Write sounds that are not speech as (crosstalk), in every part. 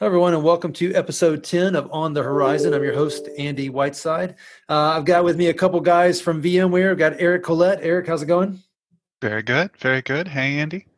Hello, everyone, and welcome to episode 10 of On the Horizon. I'm your host, Andy Whiteside. Uh, I've got with me a couple guys from VMware. I've got Eric Collette. Eric, how's it going? Very good. Very good. Hey, Andy.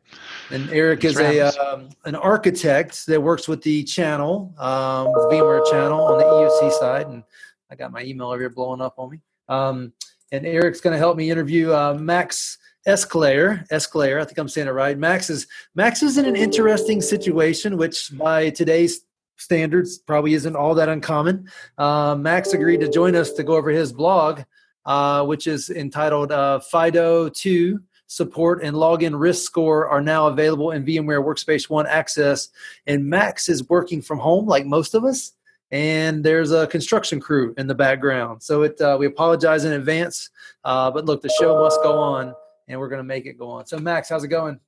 And Eric Thanks is a um, an architect that works with the channel, um, the VMware channel on the EUC side. And I got my email over here blowing up on me. Um, and Eric's going to help me interview uh, Max Esclair, Esclair, I think I'm saying it right. Max is Max is in an interesting situation, which by today's standards probably isn't all that uncommon. Uh, Max agreed to join us to go over his blog, uh, which is entitled uh, FIDO 2 support and login risk score are now available in VMware Workspace ONE Access. And Max is working from home like most of us. And there's a construction crew in the background. So it, uh, we apologize in advance. Uh, but look, the show must go on and we're going to make it go on. So, Max, how's it going?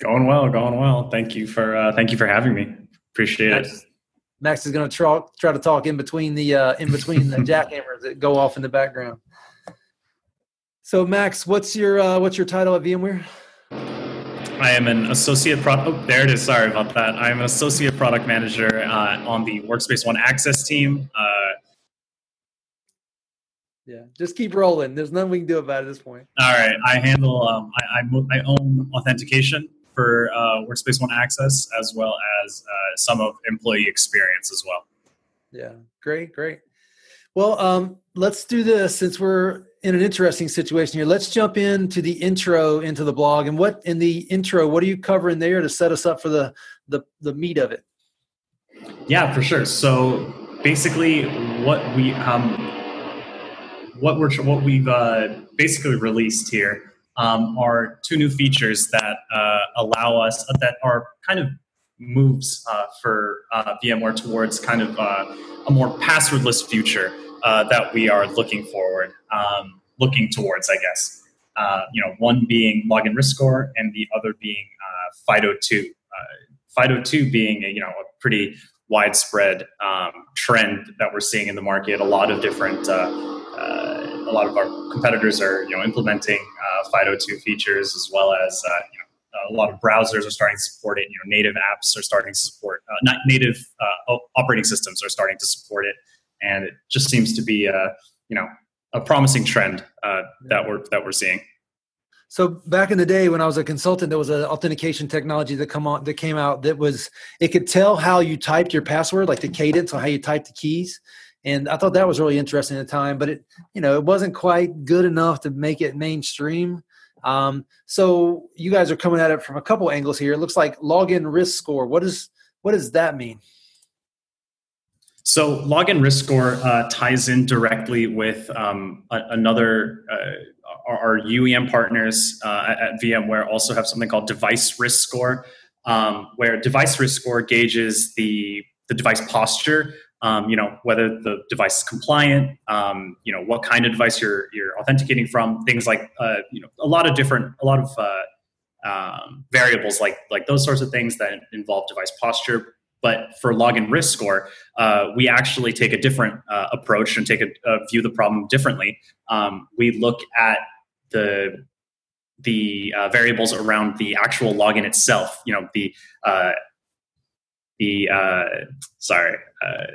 Going well, going well. Thank you for uh, thank you for having me. Appreciate Max, it. Max is going to try try to talk in between the uh, in between the (laughs) jackhammers that go off in the background. So, Max, what's your uh, what's your title at VMware? I am an associate product. Oh, there it is. Sorry about that. I'm an associate product manager uh, on the Workspace ONE Access team. Uh, yeah, just keep rolling. There's nothing we can do about it at this point. All right, I handle. Um, I, I, I own authentication for uh, Workspace ONE Access as well as uh, some of employee experience as well. Yeah, great, great. Well, um, let's do this since we're in an interesting situation here. Let's jump into the intro into the blog. And what in the intro, what are you covering there to set us up for the the, the meat of it? Yeah, for sure. So basically, what we um, what we're what we've uh, basically released here um, are two new features that uh, allow us uh, that are kind of moves uh, for uh, VMware towards kind of uh, a more passwordless future that we are looking forward, um, looking towards, I guess. you know, one being login risk score, and the other being FIDO2. FIDO2 being a, you know a pretty widespread um, trend that we're seeing in the market. A lot of different uh, uh, a lot of our competitors are you know implementing uh, FIDO2 features as well as uh, you know a lot of browsers are starting to support it. You know, native apps are starting to support, uh, not native uh, operating systems are starting to support it, and it just seems to be a you know a promising trend uh, that we're that we're seeing. So back in the day when I was a consultant, there was an authentication technology that come on that came out that was it could tell how you typed your password, like the cadence on how you typed the keys and I thought that was really interesting at the time. But it, you know, it wasn't quite good enough to make it mainstream. Um, so you guys are coming at it from a couple angles here. It looks like login risk score. What does what does that mean? So login risk score uh, ties in directly with um, a, another. Uh, our, UEM partners uh, at, at, VMware also have something called device risk score, um, where device risk score gauges the the device posture um, you know whether the device is compliant um, you know what kind of device you're you're authenticating from things like uh, you know a lot of different a lot of uh, um, variables like like those sorts of things that involve device posture. But for login risk score uh, we actually take a different uh, approach and take a, a, view the problem differently. Um, we look at the the uh, variables around the actual login itself you know the uh, the uh, sorry uh,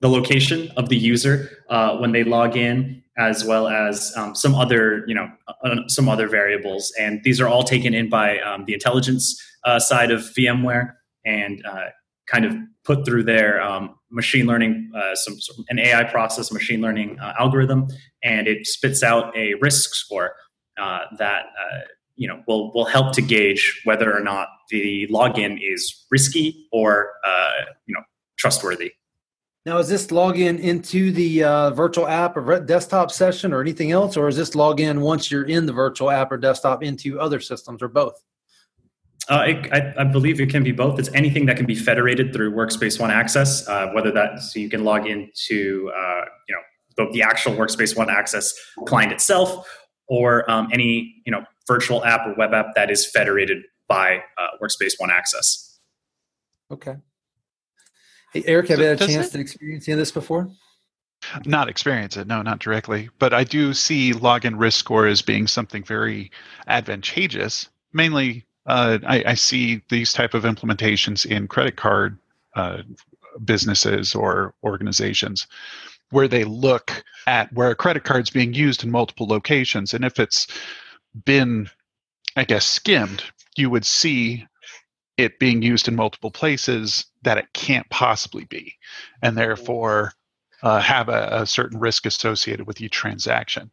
the location of the user uh, when they log in as well as um, some other you know uh, some other variables. And these are all taken in by um, the intelligence uh, side of vmware and uh, kind of put through their um, machine learning some, some, an ai process machine learning algorithm. And it spits out a risk score that you know will will help to gauge whether or not the login is risky or uh, you know trustworthy. Now, is this login into the uh, virtual app or desktop session or anything else, or is this login once you're in the virtual app or desktop into other systems or both? Uh, it, I, I, believe it can be both. It's anything that can be federated through Workspace ONE Access, uh, whether that so you can log into uh, you know both the actual Workspace ONE Access client itself or um, any you know virtual app or web app that is federated by uh, Workspace ONE Access. Okay. Hey, Eric, have you had a chance it, to experience this before? Not experience it, no, not directly. But I do see login risk score as being something very advantageous. Mainly, uh, I, I, see these type of implementations in credit card uh, businesses or organizations where they look at where a credit card's being used in multiple locations and if it's been i guess skimmed you would see it being used in multiple places that it can't possibly be and therefore uh, have a, a, certain risk associated with each transaction.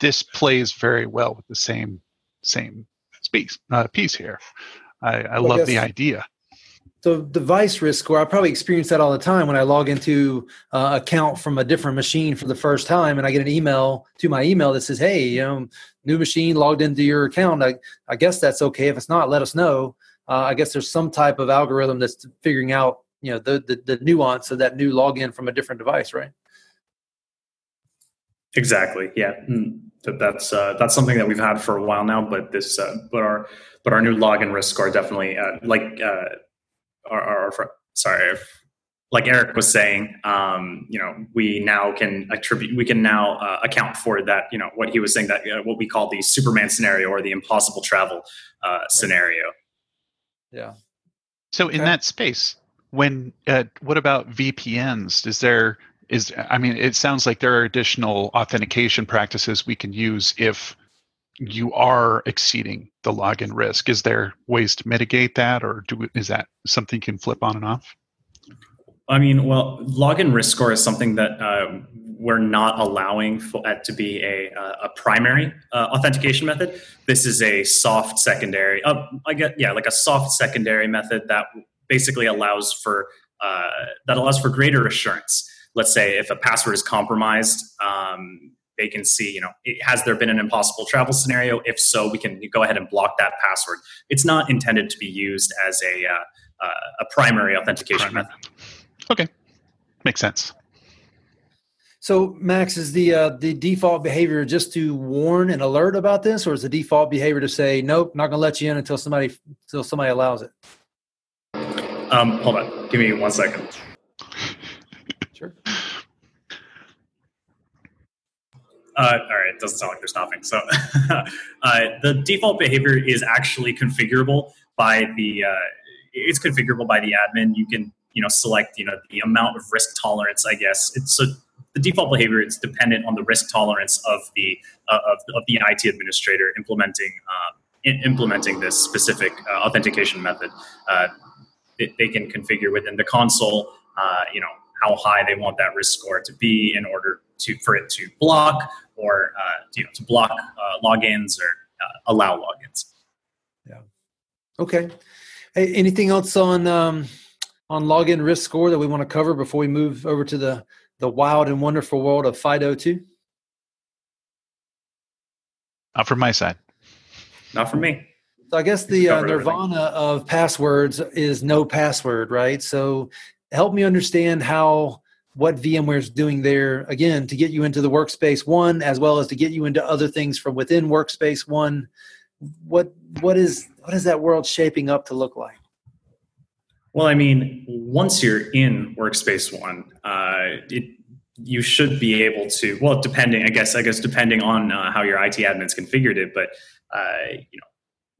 This plays very well with the same same piece, uh, piece here. I, I well, love I the idea. The device risk score i probably experience that all the time when i log into uh, account from a different machine for the first time and i get an email to my email that says hey you know new machine logged into your account i, I guess that's okay. If it's not let us know. Uh, i guess there's some type of algorithm that's figuring out you know the, the, the nuance of that new login from a different device right? Exactly. Yeah. Mm, that, that's uh, that's something that we've had for a while now but this uh, but our but our new login risk are definitely uh, like uh, our, our sorry, like Eric was saying, um, you know, we now can attribute, we can now uh, account for that, you know, what he was saying that uh, what we call the Superman scenario or the impossible travel uh, scenario. Yeah. So in that space, when uh, what about VPNs? Is there is I mean, it sounds like there are additional authentication practices we can use if you are exceeding the login risk. Is there ways to mitigate that, or do is that something you can flip on and off? I mean, well, login risk score is something that uh, we're not allowing for it to be a, a primary uh, authentication method. This is a soft secondary. Uh, I get yeah, like a soft secondary method that basically allows for uh, that allows for greater assurance. Let's say if a password is compromised, um, they can see, you know, has there been an impossible travel scenario? If so, we can go ahead and block that password. It's not intended to be used as a uh, uh, a primary authentication primary. method. Okay, makes sense. So, Max, is the uh, the default behavior just to warn and alert about this, or is the default behavior to say, "Nope, not going to let you in until somebody until somebody allows it"? Um, hold on, give me one second. Sure. Uh, all right, it doesn't sound like they're stopping. So (laughs) uh, the default behavior is actually configurable by the uh, it's configurable by the admin. You can you know select you know the amount of risk tolerance. I guess it's so the default behavior is dependent on the risk tolerance of the uh, of, of the IT administrator implementing um, implementing this specific uh, authentication method. Uh, they, they can configure within the console. you know how high they want that risk score to be in order to for it to block or uh, you know to block uh, logins or uh, allow logins. Yeah. Okay. Anything else on um, on login risk score that we want to cover before we move over to the the wild and wonderful world of FIDO2? Not from my side. Not from me. So I guess the uh, nirvana everything. of passwords is no password, right? So help me understand how what VMware is doing there again to get you into the workspace one as well as to get you into other things from within workspace one what what is what is that world shaping up to look like well i mean once you're in workspace one uh, it you should be able to well depending i guess i guess depending on uh, how your it admins configured it but uh, you know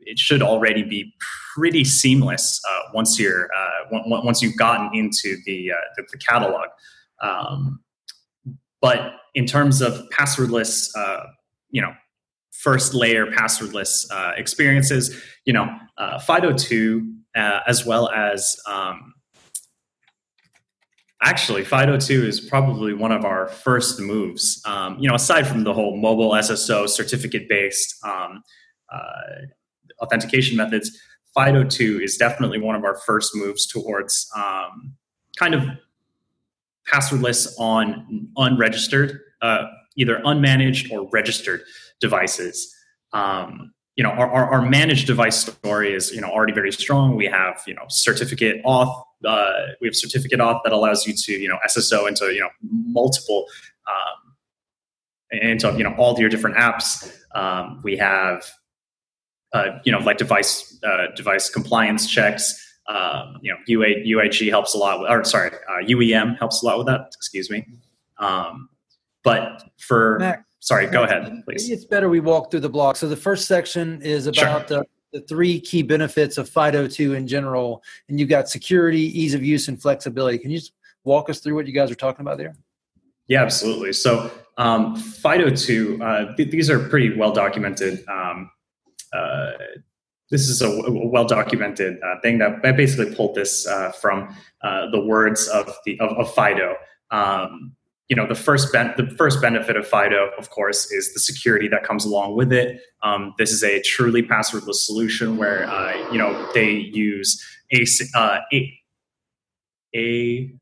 it should already be pretty seamless uh, once you're uh, once you've gotten into the, uh, the, the catalog. Um, but in terms of passwordless, you know, first layer passwordless experiences, you know, uh, FIDO2 uh, as well as um, actually FIDO2 is probably one of our first moves. Um, you know, aside from the whole mobile SSO certificate based um, uh, authentication methods, FIDO2 is definitely one of our first moves towards um, kind of passwordless on unregistered, uh, either unmanaged or registered devices. Um, you know, our, our, our, managed device story is you know already very strong. We have you know certificate auth. Uh, we have certificate auth that allows you to you know SSO into you know multiple um, into you know all your different apps. Um, we have uh, you know like device uh, device compliance checks. Um, you know, UA, UAG helps a lot, with, or sorry, uh, UEM helps a lot with that. Excuse me. Um, but for sorry, go ahead, please. It's better we walk through the block. So the first section is about sure. the the three key benefits of FIDO2 in general, and you've got security, ease of use, and flexibility. Can you just walk us through what you guys are talking about there? Yeah, absolutely. So um, FIDO2, uh, th- these are pretty well documented. Um, uh, this is a, w- a well documented uh, thing that I basically pulled this uh, from uh, the words of the of, of FIDO. Um, you know the first ben- the first benefit of Fido, of course, is the security that comes along with it. Um, this is a truly passwordless solution where uh, you know they use a, uh, a a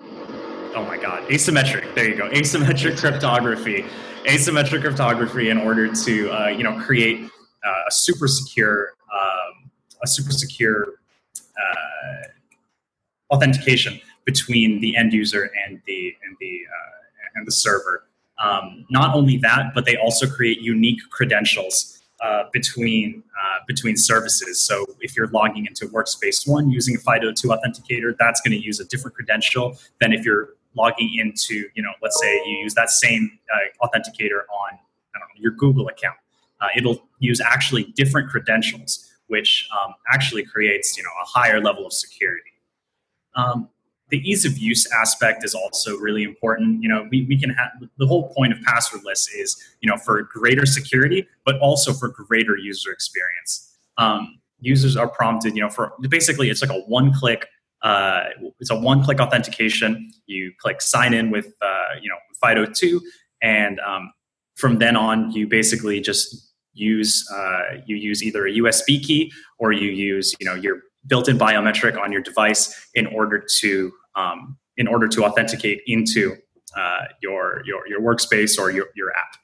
oh my god asymmetric. There you go. Asymmetric cryptography. Asymmetric cryptography in order to uh, you know create uh, a super secure um, a super secure uh, authentication between the end user and the and the uh, and the server. Um, not only that, but they also create unique credentials uh, between uh, between services. So if you're logging into Workspace One using a FIDO2 authenticator, that's going to use a different credential than if you're logging into, you know, let's say you use that same uh, authenticator on know, your Google account. Uh, it'll use actually different credentials, which um, actually creates, you know, a higher level of security. Um, the ease of use aspect is also really important. You know, we, we can have the whole point of passwordless is, you know, for greater security, but also for greater user experience. Um, users are prompted, you know, for basically it's like a one click, uh, it's a one click authentication. You click sign in with, uh, you know, FIDO2, and um, from then on, you basically just use uh, you use either a USB key or you use, you know, your built-in biometric on your device in order to um, in order to authenticate into uh, your, your, your workspace or your, your app.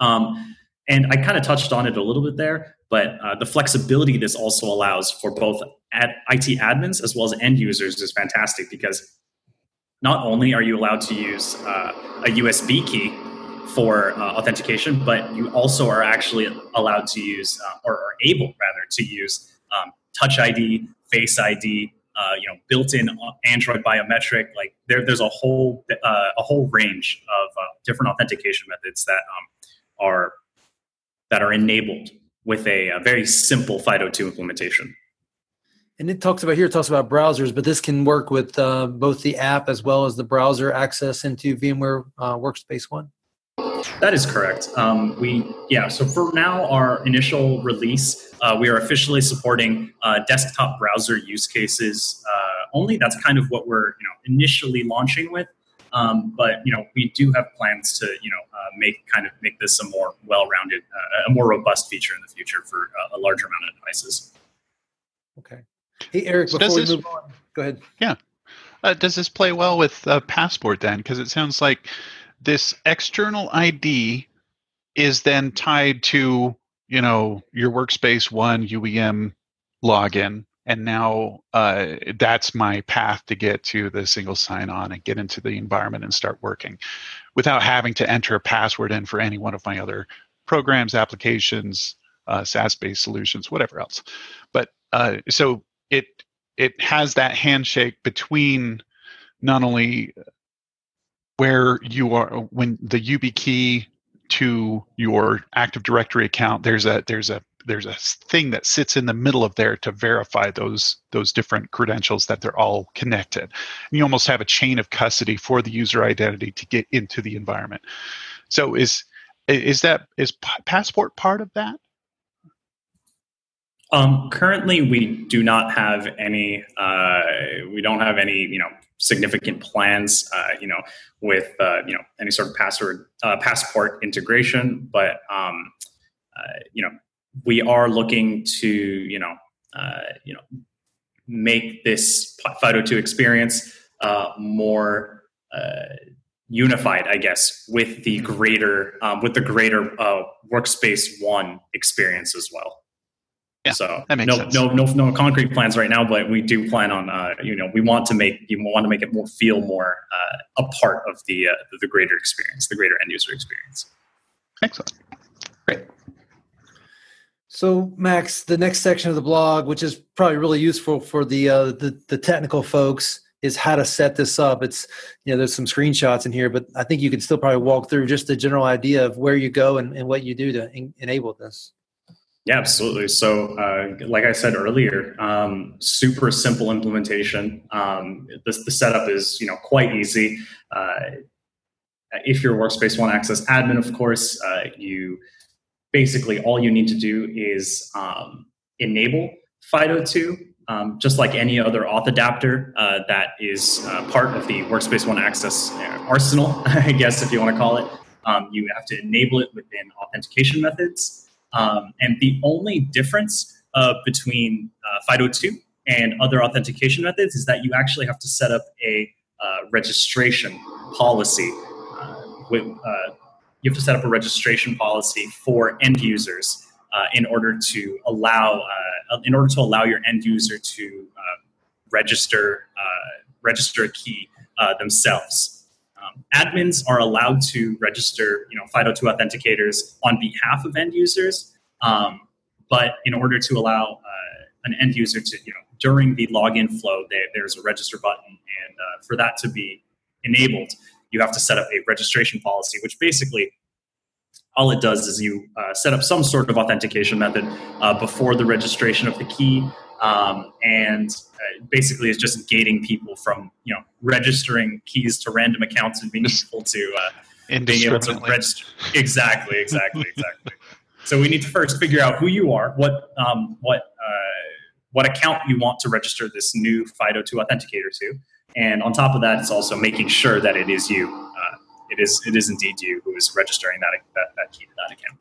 Um, and I kind of touched on it a little bit there, but uh, the flexibility this also allows for both ad- IT admins as well as end users is fantastic because not only are you allowed to use uh, a USB key for uh, authentication, but you also are actually allowed to use, uh, or are able rather, to use um, Touch ID, Face ID, uh, you know, built-in Android biometric. Like there, there's a whole uh, a whole range of uh, different authentication methods that um, are that are enabled with a, a very simple FIDO2 implementation. And it talks about here, it talks about browsers, but this can work with uh, both the app as well as the browser access into VMware uh, Workspace ONE. That is correct. Um, we yeah. So for now, our initial release, uh, we are officially supporting uh, desktop browser use cases uh, only. That's kind of what we're you know initially launching with. Um, but you know we do have plans to you know uh, make kind of make this a more well-rounded, uh, a more robust feature in the future for a larger amount of devices. Okay. Hey Eric, so before we move on, go ahead. Yeah. Uh, does this play well with Passport then? Because it sounds like this external ID is then tied to you know your workspace one UEM login, and now uh, that's my path to get to the single sign-on and get into the environment and start working, without having to enter a password in for any one of my other programs, applications, uh, SaaS-based solutions, whatever else. But uh, so it it has that handshake between not only where you are when the YubiKey to your Active Directory account, there's a there's a there's a thing that sits in the middle of there to verify those those different credentials that they're all connected. And you almost have a chain of custody for the user identity to get into the environment. So is is that is Passport part of that? Um, currently, we do not have any. Uh, we don't have any, you know, significant plans, uh, you know, with uh, you know any sort of password uh, passport integration. But um, uh, you know, we are looking to you know uh, you know make this FIDO2 experience more unified, I guess, with the greater um, with the greater workspace one experience as well. Yeah, so that makes no, sense. no, no, no concrete plans right now, but we do plan on, uh, you know, we want to make, you want to make it more feel more uh, a part of the, uh, the greater experience, the greater end user experience. Excellent. Great. So Max, the next section of the blog, which is probably really useful for the, uh, the, the technical folks is how to set this up. It's, you know, there's some screenshots in here, but I think you can still probably walk through just the general idea of where you go and, and what you do to en- enable this. Yeah, absolutely. So, uh, like I said earlier, um, super simple implementation. Um, the, the, setup is you know quite easy. Uh, if you're Workspace ONE Access admin, of course, uh, you basically all you need to do is um, enable FIDO2, um, just like any other auth adapter uh, that is uh, part of the Workspace ONE Access uh, arsenal, (laughs) I guess if you want to call it. Um, you have to enable it within authentication methods. Um, and the only difference uh, between uh, FIDO2 and other authentication methods is that you actually have to set up a uh, registration policy. With, you have to set up a registration policy for end users uh, in order to allow uh, in order to allow your end user to uh, register register a key themselves. Admins are allowed to register, you know, FIDO2 authenticators on behalf of end users, um, but in order to allow an end user to, you know, during the login flow, they, there's a register button, and uh, for that to be enabled, you have to set up a registration policy, which basically all it does is you uh, set up some sort of authentication method uh, before the registration of the key um, and uh, basically is just gating people from you know registering keys to random accounts and being able to uh, being able to register exactly exactly exactly so we need to first figure out who you are what um, what uh, what account you want to register this new fido2 authenticator to and on top of that it's also making sure that it is you it is it is indeed you who is registering that that, that key to that account.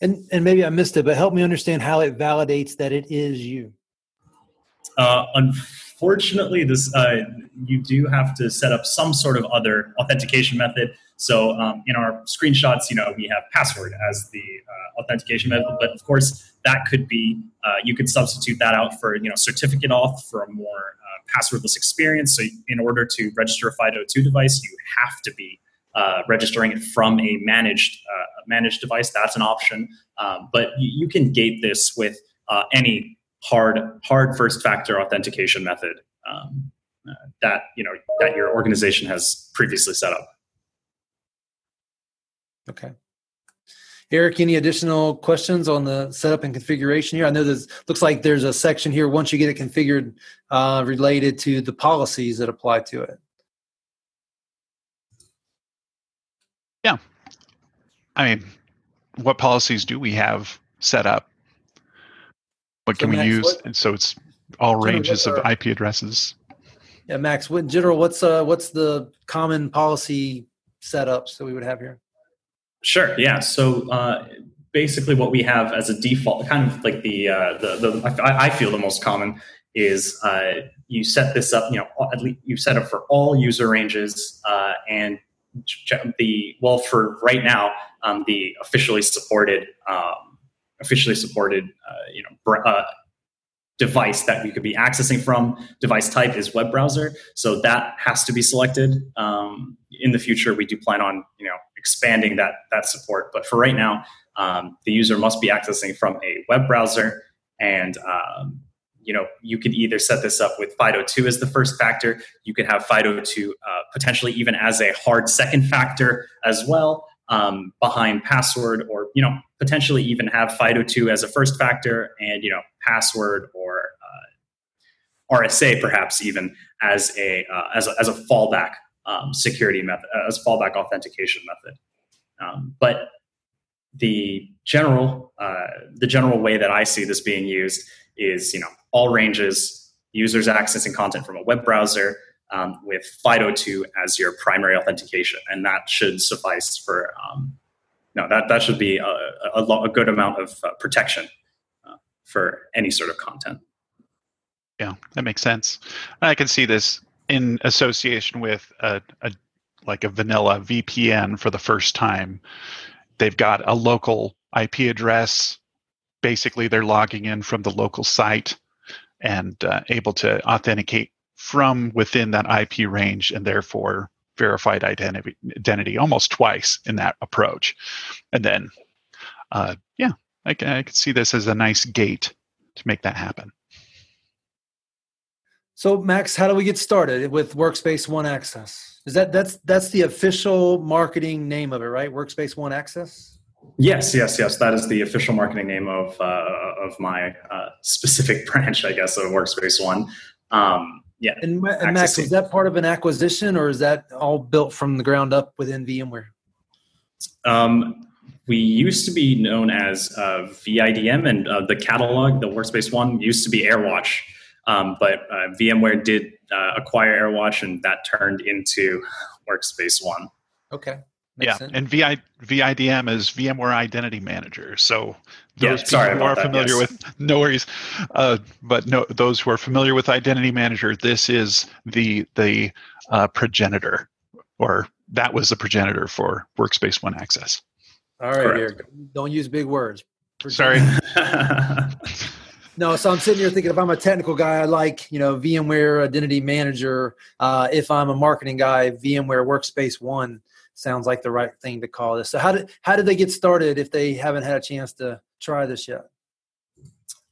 And and maybe I missed it, but help me understand how it validates that it is you. Uh, unfortunately, this uh, you do have to set up some sort of other authentication method. So um, in our screenshots, you know, we have password as the uh, authentication method, but of course that could be uh, you could substitute that out for you know certificate auth for a more uh, passwordless experience. So in order to register a FIDO2 device, you have to be uh, registering it from a managed uh, managed device. That's an option, um, but you, you, can gate this with uh, any hard hard first factor authentication method um, uh, that you know that your organization has previously set up. Okay. Eric, any additional questions on the setup and configuration here? I know this looks like there's a section here once you get it configured uh, related to the policies that apply to it. Yeah. I mean, what policies do we have set up? What can so we Max, use? What, and so it's all ranges of IP addresses. Yeah, Max. in general, what's uh, what's the common policy setups that we would have here? Sure. Yeah. So uh, basically, what we have as a default, kind of like the uh, the, the I, I feel the most common is uh, you set this up. You know, at least you set up for all user ranges, uh, and the well for right now um, the officially supported um, officially supported uh, you know uh, device that we could be accessing from device type is web browser. So that has to be selected. Um, in the future we do plan on you know expanding that that support. But for right now um, the user must be accessing from a web browser. And um, you know, you could either set this up with FIDO2 as the first factor. You could have FIDO2 uh, potentially even as a hard second factor as well um, behind password, or you know, potentially even have FIDO2 as a first factor, and you know, password or uh, RSA perhaps even as a uh, as a, as a fallback um, security method, uh, as fallback authentication method. Um, but the general uh, the general way that I see this being used is you know all ranges, users accessing content from a web browser um, with FIDO2 as your primary authentication, and that should suffice for um, no that that should be a, a, a good amount of uh, protection uh, for any sort of content. Yeah, that makes sense. I can see this in association with a, a like a vanilla VPN for the first time. They've got a local IP address basically they're logging in from the local site and uh, able to authenticate from within that IP range and therefore verified identity, identity almost twice in that approach. And then, uh, yeah, I can, I can see this as a nice gate to make that happen. So, Max, how do we get started with Workspace ONE Access? Is that that's that's the official marketing name of it, right? Workspace ONE Access. Yes, yes, yes. That is the official marketing name of uh, of my uh, specific (laughs) branch, I guess, of Workspace ONE. Um, yeah. And, and Max, is that part of an acquisition, or is that all built from the ground up within VMware? Um, we used to be known as uh, VIDM, and uh, the catalog, the Workspace ONE, used to be AirWatch. Um, but uh, VMware did uh, acquire AirWatch, and that turned into Workspace ONE. Okay. Makes yeah, sense. and VI, VIDM is VMware Identity Manager. So those yeah, sorry who are that, familiar yes. with no worries, uh, but no, those who are familiar with Identity Manager, this is the the uh, progenitor, or that was the progenitor for Workspace ONE Access. All right, Correct. Eric, don't use big words. (laughs) Sorry. no, so I'm sitting here thinking if I'm a technical guy, I like you know VMware Identity Manager. Uh, if I'm a marketing guy, VMware Workspace ONE sounds like the right thing to call this. So how did how did they get started if they haven't had a chance to try this yet?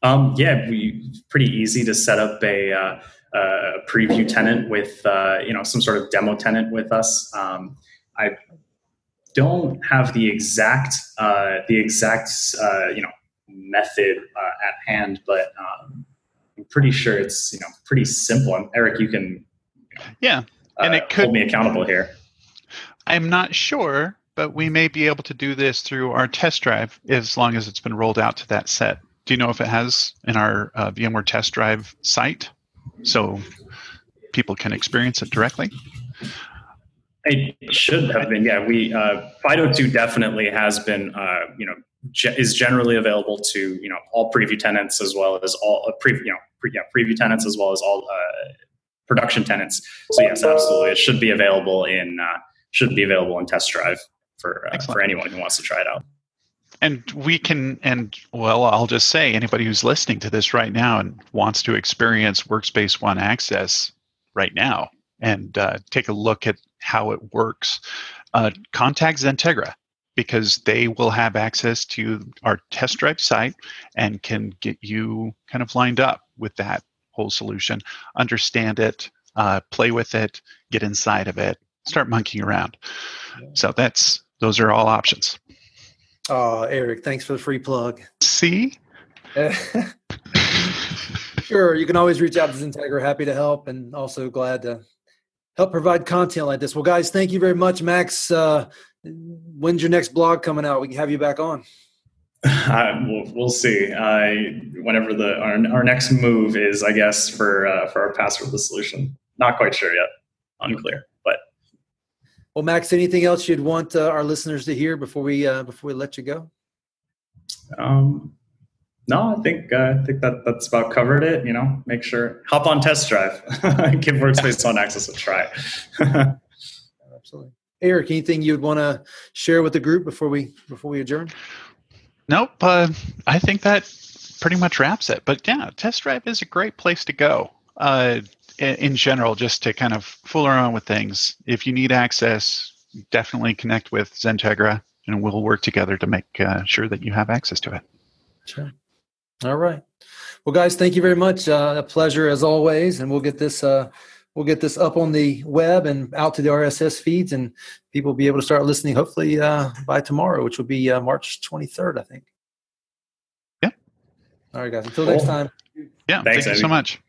Um, yeah, we pretty easy to set up a, uh, a preview tenant with uh, you know some sort of demo tenant with us. Um, I don't have the exact uh, the exact uh, you know method uh, at hand, but um, I'm pretty sure it's you know pretty simple. And Eric, you can you know, yeah, and it uh, could hold me accountable here. I'm not sure, but we may be able to do this through our test drive as long as it's been rolled out to that set. Do you know if it has in our uh, VMware test drive site so people can experience it directly? It should have been. Yeah, we uh, FIDO2 definitely has been. Uh, you know, ge- is generally available to you know all preview tenants as well as all uh, pre- you know pre- yeah, preview tenants as well as all uh, production tenants. So yes, absolutely, it should be available in uh, should be available in test drive for uh, for anyone who wants to try it out. And we can, and well, I'll just say anybody who's listening to this right now and wants to experience Workspace ONE Access right now and uh, take a look at how it works, uh, contact Xentegra because they will have access to our test drive site and can get you kind of lined up with that whole solution, understand it, uh, play with it, get inside of it, start monkeying around. So that's those are all options. Oh, Eric, thanks for the free plug. See? (laughs) sure, you can always reach out to Xentegra. Happy to help, and also glad to help provide content like this. Well, guys, thank you very much, Max. Uh, when's your next blog coming out? We can have you back on. (laughs) Uh, we'll, we'll, see. Uh, whenever the our, our next move is, I guess, for uh, for our passwordless solution. Not quite sure yet. Unclear. Well, Max, anything else you'd want uh, our listeners to hear before we uh, before we let you go? Um, no, I think uh, I think that that's about covered it. You know, make sure hop on test drive, (laughs) give Workspace ONE Access a try. (laughs) Absolutely, Eric. Anything you'd want to share with the group before we before we adjourn? Nope. Uh, I think that pretty much wraps it. But yeah, test drive is a great place to go. Uh, in general, just to kind of fool around with things. If you need access, definitely connect with Xentegra, and we'll work together to make uh, sure that you have access to it. Sure. All right. Well, guys, thank you very much. Uh, a pleasure as always, and we'll get this uh, we'll get this up on the web and out to the RSS feeds, and people will be able to start listening hopefully uh, by tomorrow, which will be uh, March 23rd, I think. Yeah. All right, guys. Until cool. next time. Yeah. Thanks, thank you so much.